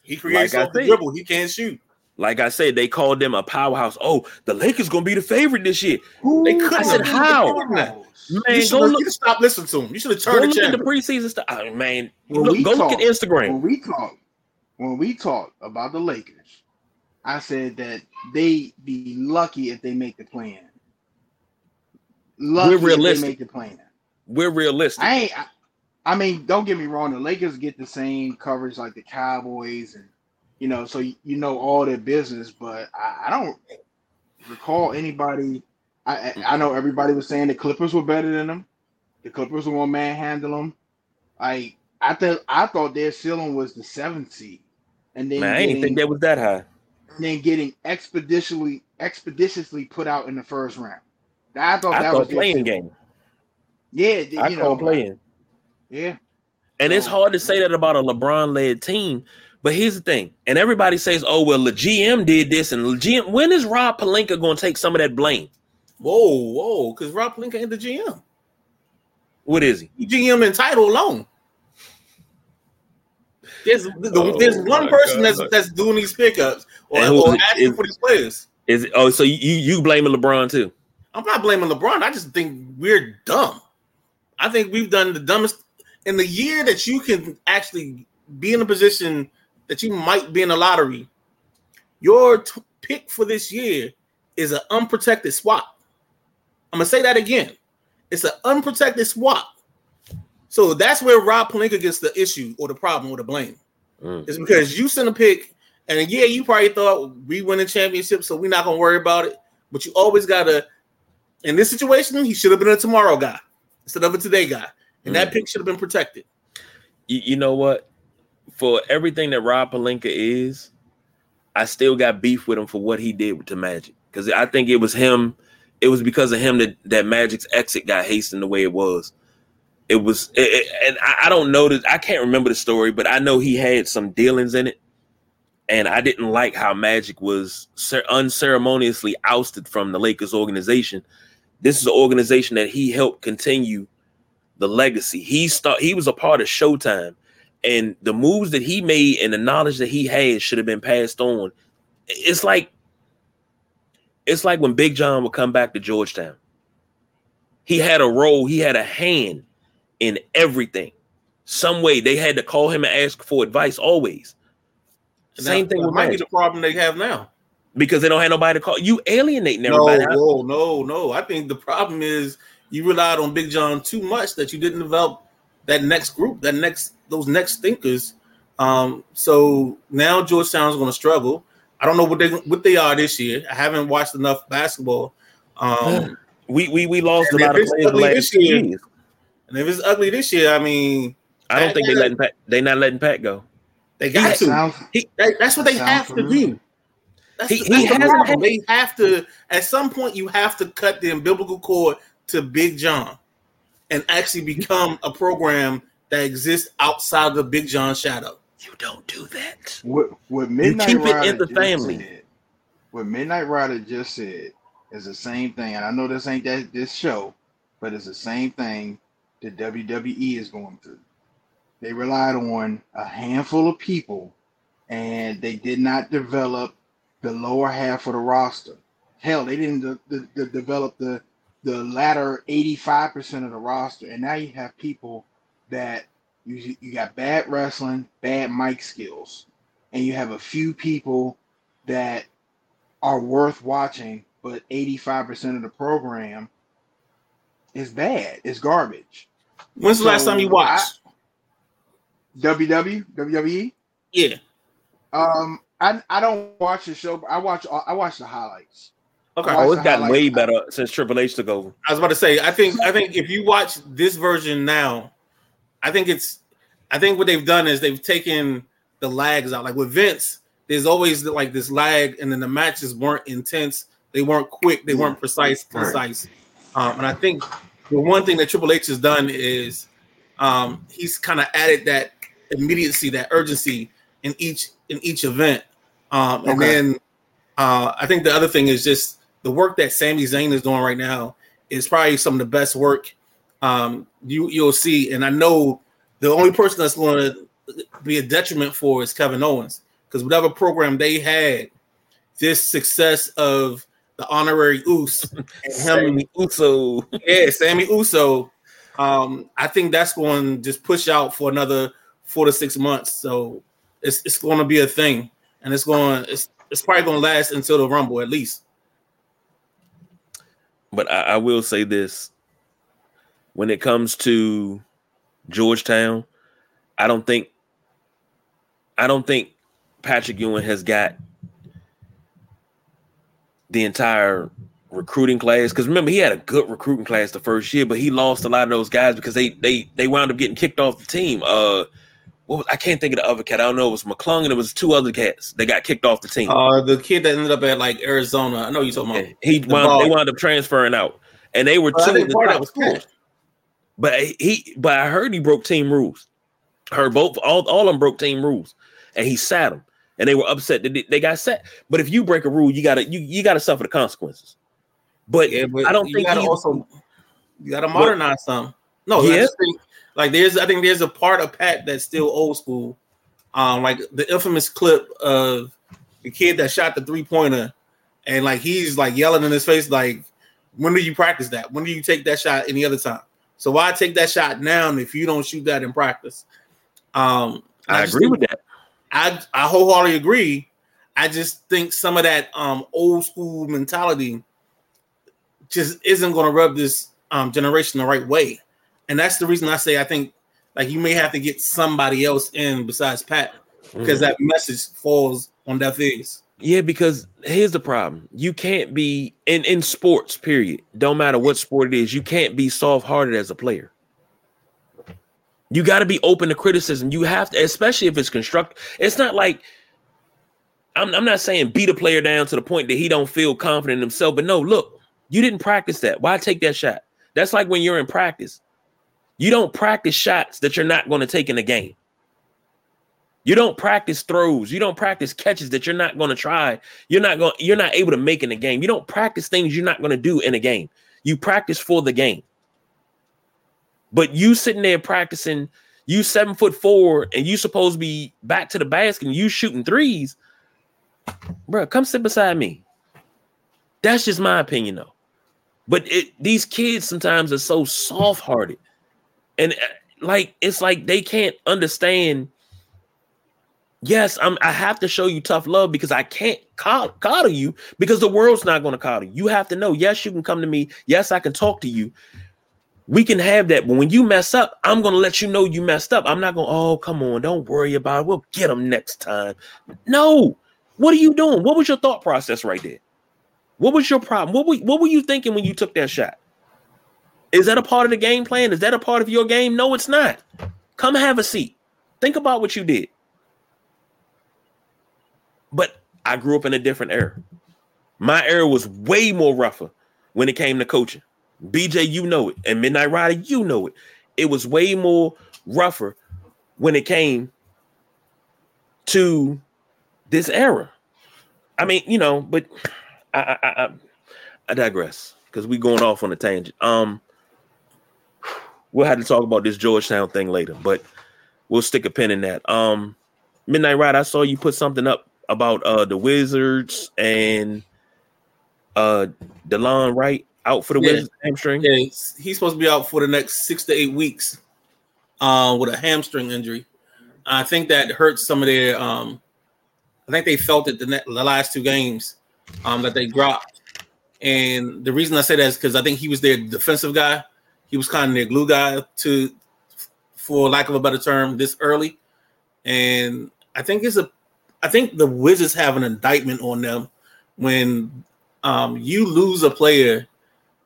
He creates Like I off the said. dribble. He can't shoot. Like I said, they called them a powerhouse. Oh, the Lakers gonna be the favorite this year. Who They couldn't I said, how? been that. knows? Man, you go should look, have stopped listening to them. You should have go turned look the at the preseason stuff. Oh, man, When look, go look at Instagram. When we talk, when we talk about the Lakers, I said that they be lucky if they make the plan. Lucky if realistic. they make the plan. We're realistic. I ain't. I, I mean, don't get me wrong. The Lakers get the same coverage like the Cowboys, and you know, so you, you know all their business. But I, I don't recall anybody. I, I know everybody was saying the Clippers were better than them. The Clippers were gonna manhandle them. I I thought I thought their ceiling was the seventh seed, and then man, I didn't think that was that high. And then getting expeditiously expeditiously put out in the first round. I thought I that thought was playing game. Yeah, you I know, call playing. Yeah, And it's hard to say that about a LeBron led team. But here's the thing, and everybody says, "Oh well, the GM did this," and the GM. When is Rob Pelinka going to take some of that blame? Whoa, whoa, because Rob Pelinka ain't the GM. What is he? He GM in title alone. There's, Oh, there's one person God. that's that's doing these pickups or, who or asking is- for these players. Is it, oh, so you you blaming LeBron too? I'm not blaming LeBron. I just think we're dumb. I think we've done the dumbest in the year that you can actually be in a position that you might be in a lottery. Your t- pick for this year is an unprotected swap. I'm gonna say that again. It's an unprotected swap. So that's where Rob Pelinka gets the issue or the problem or the blame. Mm. It's because you sent a pick, and yeah, you probably thought we win a championship, so we're not gonna worry about it. But you always gotta. In this situation, he should have been a tomorrow guy instead of a today guy, and that pick should have been protected. You, you know what? For everything that Rob Pelinka is, I still got beef with him for what he did to Magic because I think it was him. It was because of him that that Magic's exit got hastened the way it was. It was, it, it- and I, I don't know that I can't remember the story, but I know he had some dealings in it, and I didn't like how Magic was cer- unceremoniously ousted from the Lakers organization. This is an organization that he helped continue the legacy. He start he was a part of Showtime, and the moves that he made and the knowledge that he had should have been passed on. It's like it's like when Big John would come back to Georgetown. He had a role, he had a hand in everything. Some way they had to call him and ask for advice always. Same thing with might be the problem they have now. because they don't have nobody to call. You alienating No, everybody. no, no, no. I think the problem is you relied on Big John too much that you didn't develop that next group, that next those next thinkers. Um, so now Georgetown's going to struggle. I don't know what they what they are this year. I haven't watched enough basketball. Um, We we we lost a lot of it's players the last this year- years. and if it's ugly this year, I mean, I don't think they gotta- letting Pat, they not letting Pat go. they got That to. sounds He, that- that's what they have to familiar. do. That's, He- the, he that's the hasn't problem. had- They have to. At some point, you have to cut the umbilical cord to Big John, and actually become a program that exists outside of the Big John shadow. You don't do that. what what Midnight keep it in Rider the just family. said- what Midnight Rider just said is the same thing, and I know this ain't that this show, but it's the same thing the WWE is going through. They relied on a handful of people, and they did not develop the lower half of the roster. Hell, they didn't de- de- de- develop the the latter eighty five percent of the roster, and now you have people that You you got bad wrestling, bad mic skills, and you have a few people that are worth watching, but 85% of the program is bad. It's garbage. When's the last time you watched? WW WWE? Yeah. Um, I I don't watch the show, but I watch I watch the highlights. Okay. Oh, it's gotten way better since Triple H took over. I was about to say, I think I think if you watch this version now, I think it's I think what they've done is they've taken the lags out. Like with Vince, there's always like this lag, and then the matches weren't intense, they weren't quick, they weren't precise, Right. concise. Um, and I think the one thing that Triple H has done is um, he's kind of added that immediacy, that urgency in each in each event. Um, and Okay. then uh, I think the other thing is just the work that Sami Zayn is doing right now is probably some of the best work um, you you'll see. And I know the only person that's going to be a detriment for is Kevin Owens because whatever program they had, this success of the honorary Uso and <laughs> him, Sami Uso. yeah, Sami Uso. Um, I think that's going to just push out for another four to six months. So it's it's going to be a thing, and it's going it's it's probably going to last until the Rumble at least. But I, I will say this: when it comes to Georgetown, I don't think I don't think Patrick Ewing has got the entire recruiting class. Because remember, he had a good recruiting class the first year, but he lost a lot of those guys because they they they wound up getting kicked off the team. Uh, what was, I can't think of the other cat. I don't know. It was McClung and it was two other cats. They got kicked off the team. Uh, the kid that ended up at like Arizona, I know you talking about. He the wound, they wound up transferring out, and they were Well, two the part that was. Pat. But he, but I heard he broke team rules. Heard both, all, all of them broke team rules, and he sat them, and they were upset that they- got set. But if you break a rule, you gotta you you gotta suffer the consequences. But Yeah, but I don't you think gotta he- also you gotta modernize some. No, Yeah. think, like there's I think there's a part of Pat that's still old school. Um, like the infamous clip of the kid that shot the three pointer, and like he's like yelling in his face, like, when do you practice that? When do you take that shot any other time? So why take that shot now if you don't shoot that in practice? Um, I just agree think- with that. I I wholeheartedly agree. I just think some of that um old school mentality just isn't going to rub this um generation the right way, and that's the reason I say I think like you may have to get somebody else in besides Pat because Mhm. that message falls on deaf ears. Yeah, because here's the problem: you can't be in in sports. Period. Don't matter what sport it is. You can't be soft hearted as a player. You got to be open to criticism. You have to, especially if it's constructive. It's not like I'm. I'm not saying beat a player down to the point that he don't feel confident in himself. But no, look, you didn't practice that. Why take that shot? That's like when you're in practice. You don't practice shots that you're not going to take in the game. You don't practice throws. You don't practice catches that you're not going to try. You're not going. You're not able to make in the game. You don't practice things you're not going to do in a game. You practice for the game. But you sitting there practicing, you seven foot four, and you supposed to be back to the basket, and you shooting threes, bro. Come sit beside me. That's just my opinion, though. But it, these kids sometimes are so soft hearted, and uh, like it's like they can't understand yes, I'm I have to show you tough love because I can't coddle you because the world's not going to coddle you. You have to know, yes, you can come to me. Yes, I can talk to you. We can have that, but when you mess up, I'm going to let you know you messed up. I'm not going, oh, come on, don't worry about it. We'll get them next time. No. What are you doing? What was your thought process right there? What was your problem? What were, what were you thinking when you took that shot? Is that a part of the game plan? Is that a part of your game? No, it's not. Come have a seat. Think about what you did. But I grew up in a different era. My era was way more rougher when it came to coaching. BJ, you know it, and Midnight Rider, you know it. It was way more rougher when it came to this era. I mean, you know, but I I, I, I digress because we going off on a tangent. Um, we'll have to talk about this Georgetown thing later, but we'll stick a pin in that. Um, Midnight Ride, I saw you put something up about uh the Wizards and uh Delon Wright out for the Yeah. Wizards hamstring. Yeah, he's he's supposed to be out for the next six to eight weeks. uh, with a hamstring injury. I think that hurts some of their. Um, I think they felt it the, net, the last two games um, that they dropped, and the reason I say that is because I think he was their defensive guy. He was kind of their glue guy to, for lack of a better term, this early, and I think it's a. I think the Wizards have an indictment on them when um, you lose a player.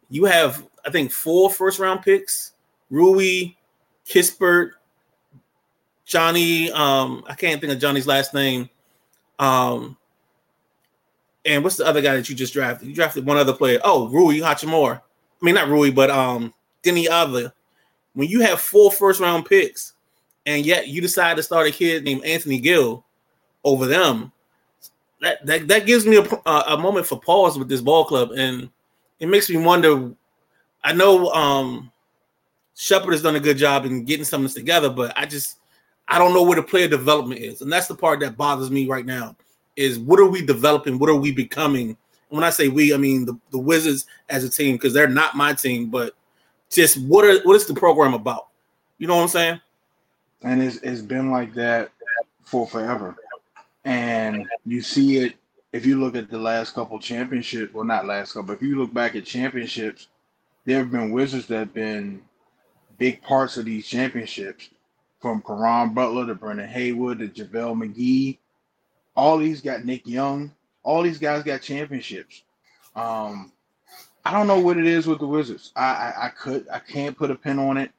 You have, I think, four first round picks: Rui, Kispert, Johnny. Um, I can't think of Johnny's last name. Um, and what's the other guy that you just drafted? You drafted one other player. Oh, Rui Hachimura. I mean, not Rui, but um, Deni Avdija. When you have four first round picks, and yet you decide to start a kid named Anthony Gill over them, that that, that gives me a, a moment for pause with this ball club, and it makes me wonder. I know um, Sheppard has done a good job in getting some of this together, but I just I don't know where the player development is, and that's the part that bothers me right now. Is what are we developing? What are we becoming? when I say we, I mean the, the Wizards as a team because they're not my team, but just what are what is the program about? You know what I'm saying? And it's it's been like that for forever. And you see it if you look at the last couple championships, well not last couple, but if you look back at championships, there have been Wizards that have been big parts of these championships, from Caron Butler to Brendan Haywood to JaVale McGee. All these got Nick Young. All these guys got championships. Um, I don't know what it is with the Wizards. I, I, I could I can't put a pin on it.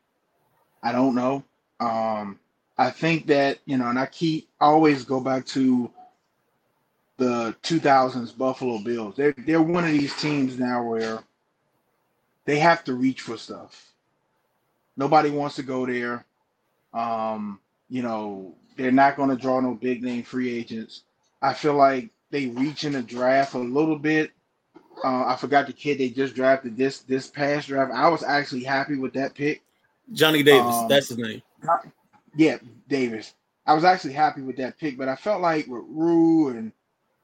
I don't know. Um, I think that you know, and I keep I always go back to the 2000s Buffalo Bills. They're they're one of these teams now where they have to reach for stuff. Nobody wants to go there. Um, you know, they're not going to draw no big name free agents. I feel like they reach in the draft a little bit. Uh, I forgot the kid they just drafted this this past draft. I was actually happy with that pick. Johnny Davis, um, that's his name. Yeah, Davis. I was actually happy with that pick, but I felt like with Rue and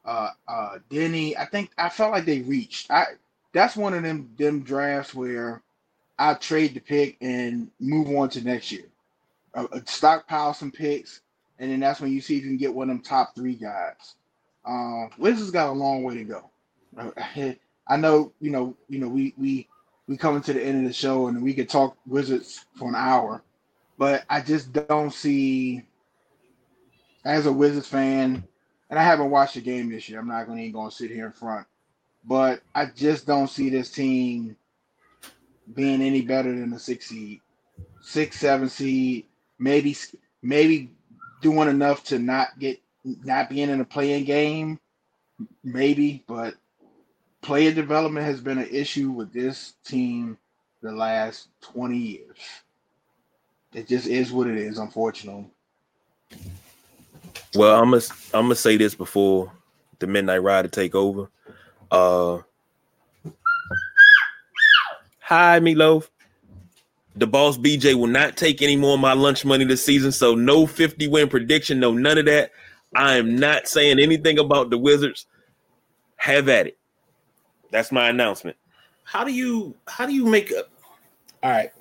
uh, uh, Deni, I think I felt like they reached. I that's one of them them drafts where I trade the pick and move on to next year. Uh, stockpile some picks, and then that's when you see if you can get one of them top three guys. Uh, Wizards got a long way to go. <laughs> I know, you know, you know, we we we coming to the end of the show, and we could talk Wizards for an hour, but I just don't see, as a Wizards fan, and I haven't watched the game this year. I'm not going to going to sit here in front, but I just don't see this team being any better than a six seed, six, seven seed, maybe, maybe doing enough to not get, not being in a playing game, maybe, but player development has been an issue with this team the last 20 years. It just is what it is, unfortunately. Well, I'm gonna I'm gonna say this before the Midnight Rider take over. Uh, Hi, Meatloaf. The boss BJ will not take any more of my lunch money this season. So no 50 win prediction, no none of that. I am not saying anything about the Wizards. Have at it. That's my announcement. How do you how do you make a all right?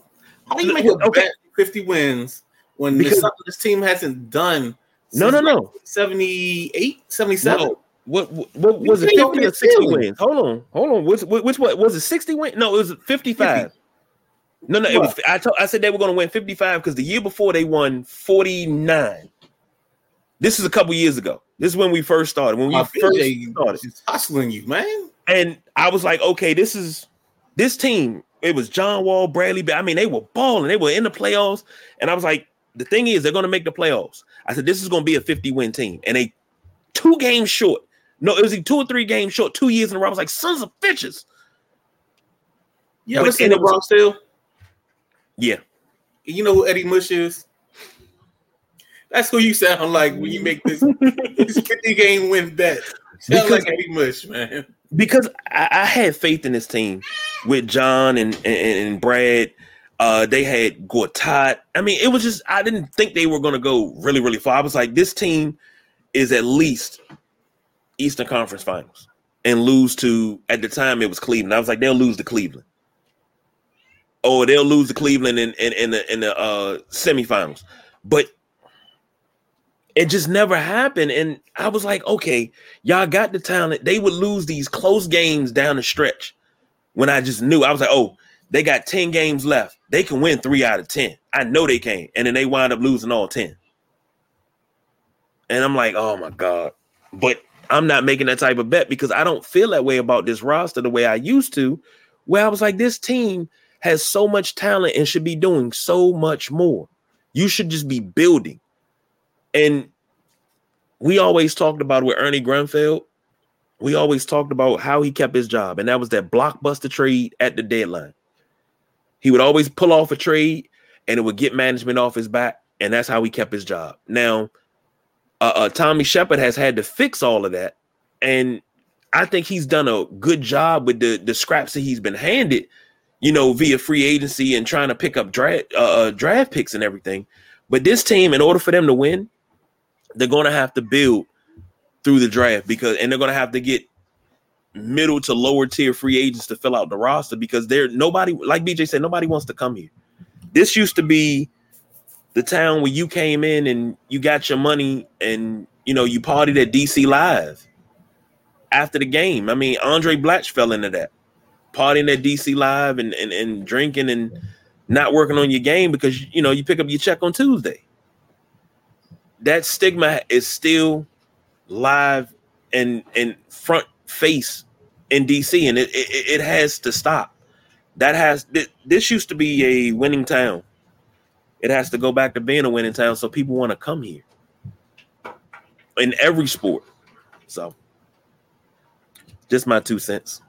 How do you make a okay. bet 50 wins when because, this, this team hasn't done no no no 78 77 no. What, what, what was it? Fifty or sixty wins? Hold on, hold on. Which, which what was it? Sixty wins? No, it was fifty-five. 50. No, no, it was. I told. I said they were going to win fifty-five because the year before they won forty-nine. This is a couple years ago. This is when we first started. When we first started, hustling you, man. And I was like, okay, this is this team. It was John Wall, Bradley. I mean, they were balling. They were in the playoffs. And I was like, the thing is, they're going to make the playoffs. I said, this is going to be a 50 win team. And they two games short no, it was two or three games short, two years in a row. I was like, sons of bitches. You ever seen A Bronx Tale? Yeah. You know who Eddie Mush is? That's who you sound like when you make this, <laughs> this 50 game win bet. Sound because, like Eddie Mush, man. Because I, I, had faith in this team with John and, and, and Brad. Uh, they had Gortat. I mean, it was just I didn't think they were to go really, really far. I was like, this team is at least Eastern Conference Finals and lose to at the time it was Cleveland. I was like, they'll lose to Cleveland. or they'll lose to Cleveland in, in, in the in the uh semifinals. But it just never happened. And I was like, okay, y'all got the talent. They would lose these close games down the stretch when I just knew I was like, oh, they got 10 games left. They can win three out of 10. I know they can. And then they wind up losing all 10. And I'm like, oh my God. But I'm not making that type of bet because I don't feel that way about this roster the way I used to, where I was like, this team has so much talent and should be doing so much more. You should just be building. And we always talked about with Ernie Grunfeld, we always talked about how he kept his job, and that was that blockbuster trade at the deadline. He would always pull off a trade and it would get management off his back, and that's how he kept his job. Now, uh, uh, Tommy Sheppard has had to fix all of that, and I think he's done a good job with the the scraps that he's been handed, you know, via free agency and trying to pick up draft uh, uh, draft picks and everything. But this team, in order for them to win, they're going to have to build through the draft because, and they're going to have to get middle to lower tier free agents to fill out the roster because they're nobody, like BJ said, nobody wants to come here. This used to be the town where you came in and you got your money and you know you partied at DC Live after the game. I mean, Andray Blatche fell into that, partying at DC Live and, and and drinking and not working on your game because you know you pick up your check on Tuesday. That stigma is still live and and front face in DC, and it, it, it has to stop. That has this used to be a winning town it has to go back to being a winning town so people want to come here in every sport. So, just my two cents.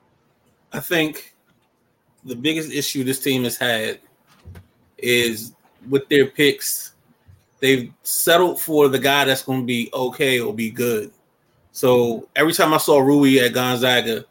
I think the biggest issue this team has had is with their picks. They've settled for the guy that's going to be okay or be good. So every time I saw Rui at Gonzaga,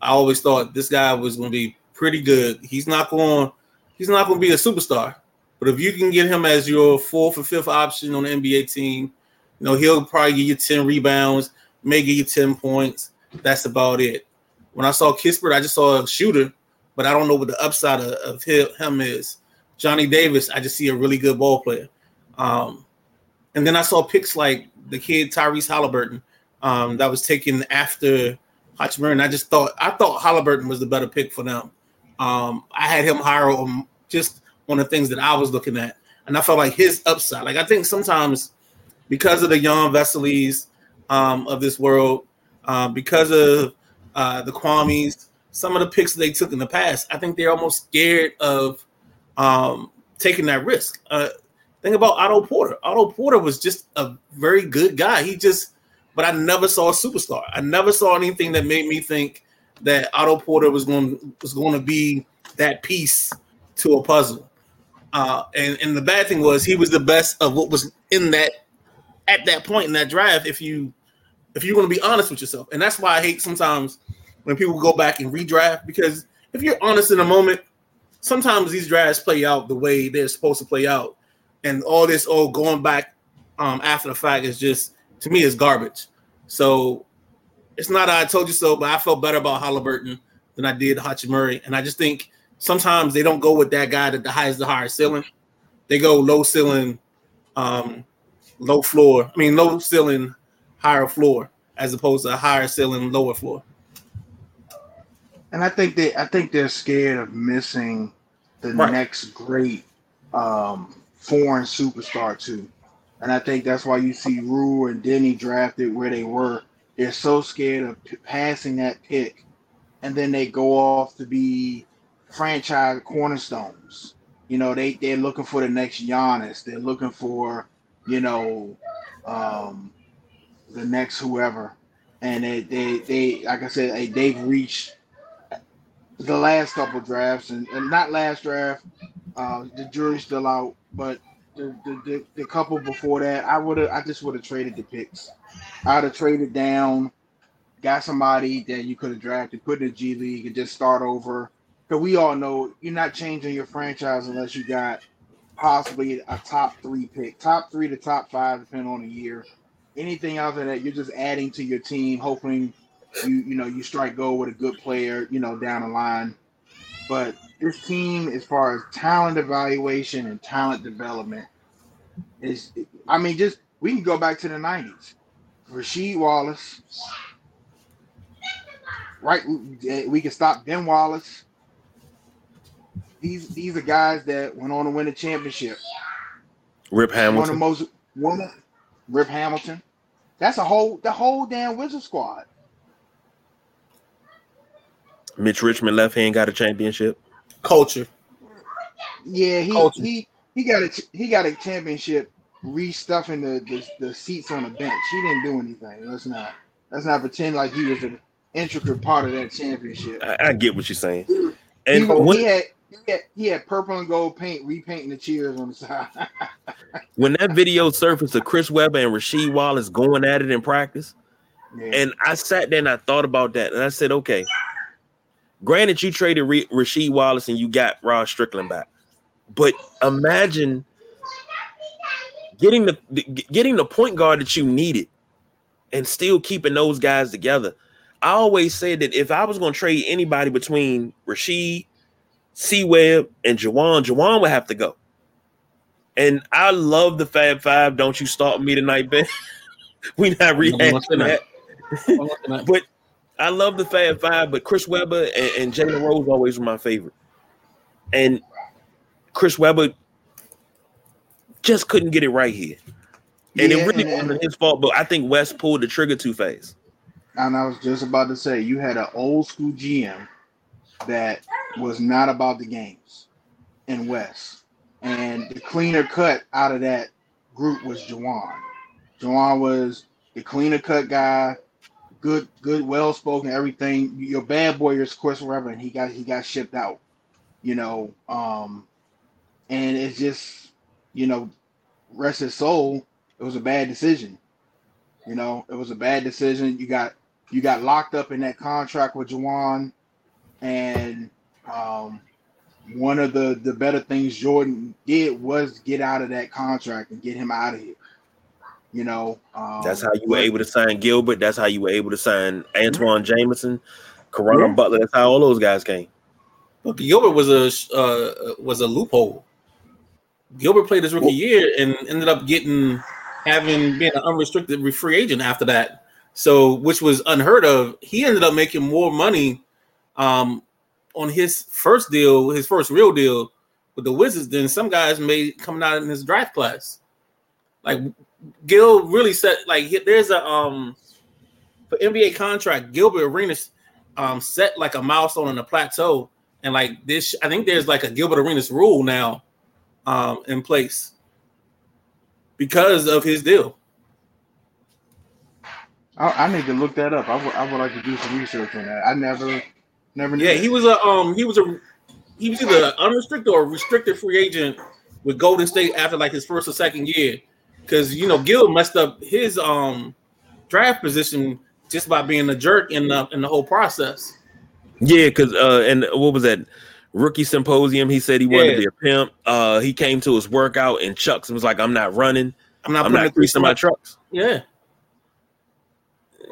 I always thought this guy was going to be pretty good. He's not going. He's not going to be a superstar, but if you can get him as your fourth or fifth option on the NBA team, you know, he'll probably give you 10 rebounds, may give you 10 points. That's about it. When I saw Kispert, I just saw a shooter, but I don't know what the upside of, of him is. Johnny Davis, I just see a really good ball player. Um, and then I saw picks like the kid Tyrese Halliburton um, that was taken after Hachimura, and I just thought I thought Halliburton was the better pick for them. Um, I had him higher on just one of the things that I was looking at. And I felt like his upside. Like I think sometimes because of the Jan Veselys um, of this world, uh, because of uh, the Kwames, some of the picks they took in the past, I think they're almost scared of um, taking that risk. Uh, think about Otto Porter. Otto Porter was just a very good guy. He just, but I never saw a superstar. I never saw anything that made me think that Otto Porter was going was going to be that piece to a puzzle. Uh, and and the bad thing was he was the best of what was in that at that point in that draft. If you if you're going to be honest with yourself, and that's why I hate sometimes when people go back and redraft because if you're honest in a moment, sometimes these drafts play out the way they're supposed to play out, and all this oh going back um, after the fact is just to me is garbage. So it's not I told you so, but I felt better about Halliburton than I did Hachimura, and I just think sometimes they don't go with that guy that the highest the higher ceiling. They go low ceiling, um, low floor. I mean, low ceiling, higher floor, as opposed to a higher ceiling, lower floor. And I think they, I think they're scared of missing the right. next great um, foreign superstar too. And I think that's why you see Rue and Deni drafted where they were. They're so scared of p- passing that pick, and then they go off to be franchise cornerstones. You know, they they're looking for the next Giannis. They're looking for, you know, um, the next whoever, and they they, they like I said, they've reached the last couple drafts, and, and not last draft. Uh, the jury's still out, but the, the, the, the couple before that, I would have I just would have traded the picks. I'd have traded down, got somebody that you could have drafted, put in the G League, and just start over because we all know you're not changing your franchise unless you got possibly a top three pick, top three to top five, depending on the year. Anything other than that, you're just adding to your team, hoping you you know you strike gold with a good player, you know, down the line. but this team, as far as talent evaluation and talent development, is I mean, just we can go back to the '90s. Rasheed Wallace, right? Eh, we can stop Ben Wallace. These these are guys that went on to win a championship. Rip Hamilton. One of the most one Rip Hamilton. That's a whole the whole damn Wizard squad. Mitch Richmond left hand got a championship. Culture. Yeah, he Culture. he he got a he got a championship restuffing the, the the seats on the bench. He didn't do anything. Let's not let's not pretend like he was an intricate part of that championship. I, I get what you're saying. He, And was- when, he had he had he had purple and gold paint repainting the cheers on the side. <laughs> when that video surfaced of Chris Webber and Rasheed Wallace going at it in practice, Yeah. and I sat there and I thought about that, and I said, okay, granted you traded Re- Rasheed Wallace and you got Rod Strickland back, but imagine getting the getting the point guard that you needed and still keeping those guys together. I always said that if I was going to trade anybody between Rasheed, C Webb, and Juwan, Juwan would have to go. And I love the Fab Five. Don't you start me tonight, Ben? <laughs> we not rehashing that. <laughs> But I love the Fab Five, but Chris Webber and, and Jalen Rose always were my favorite. And Chris Webber just couldn't get it right here. And Yeah, it really wasn't his fault, but I think Wes pulled the trigger too fast. And I was just about to say, you had an old school GM that was not about the games in West. And the cleaner cut out of that group was Juwan. Juwan was the cleaner cut guy, good, good, well spoken, everything. Your bad boy is Chris and he got he got shipped out. You know, um, and it's just, you know, rest his soul. It was a bad decision. You know, it was a bad decision. You got you got locked up in that contract with Juwan, and um, one of the the better things Jordan did was get out of that contract and get him out of here. You know, um, That's how you were able to sign Gilbert. That's how you were able to sign Antawn Jamison, Caron Yeah. Butler. That's how all those guys came. Look, Gilbert was a uh, was a loophole. Gilbert played his rookie year and ended up getting having been an unrestricted free agent after that. So, which was unheard of. He ended up making more money um, on his first deal, his first real deal with the Wizards than some guys made coming out in his draft class. Like Gil really set like there's a um for NBA contract. Gilbert Arenas um set like a milestone on the plateau, and like this, I think there's like a Gilbert Arenas rule now um in place because of his deal. I, I need to look that up. I would I would like to do some research on that. I never never knew. Yeah, that. he was a um he was a he was either unrestricted or restricted free agent with Golden State after like his first or second year. Cause you know Gil messed up his um draft position just by being a jerk in the in the whole process. Yeah, because uh, and what was that rookie symposium? He said he wanted Yeah. to be a pimp. Uh, he came to his workout in Chucks and was like, "I'm not running. I'm not I'm putting not greasing my trucks." Yeah.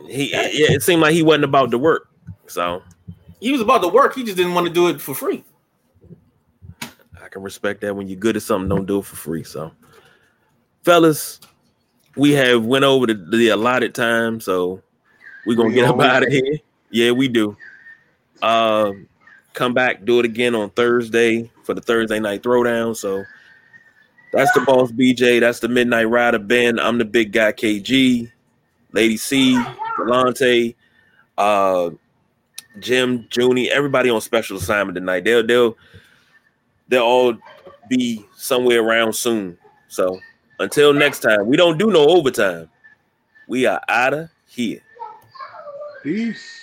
He yeah, it seemed like he wasn't about to work. So He was about to work, he just didn't want to do it for free. I can respect that. When you're good at something, don't do it for free. So, fellas, we have went over the, the allotted time, so we're gonna We get up out of here. Yeah, we do. Um, come back, do it again on Thursday for the Thursday night throwdown. So that's the boss BJ. That's the midnight rider Ben. I'm the big guy KG, Lady C, Delante, uh, Jim, Junie, everybody on special assignment tonight. They'll they'll they'll all be somewhere around soon. So until next time, we don't do no overtime. We are out of here. Peace.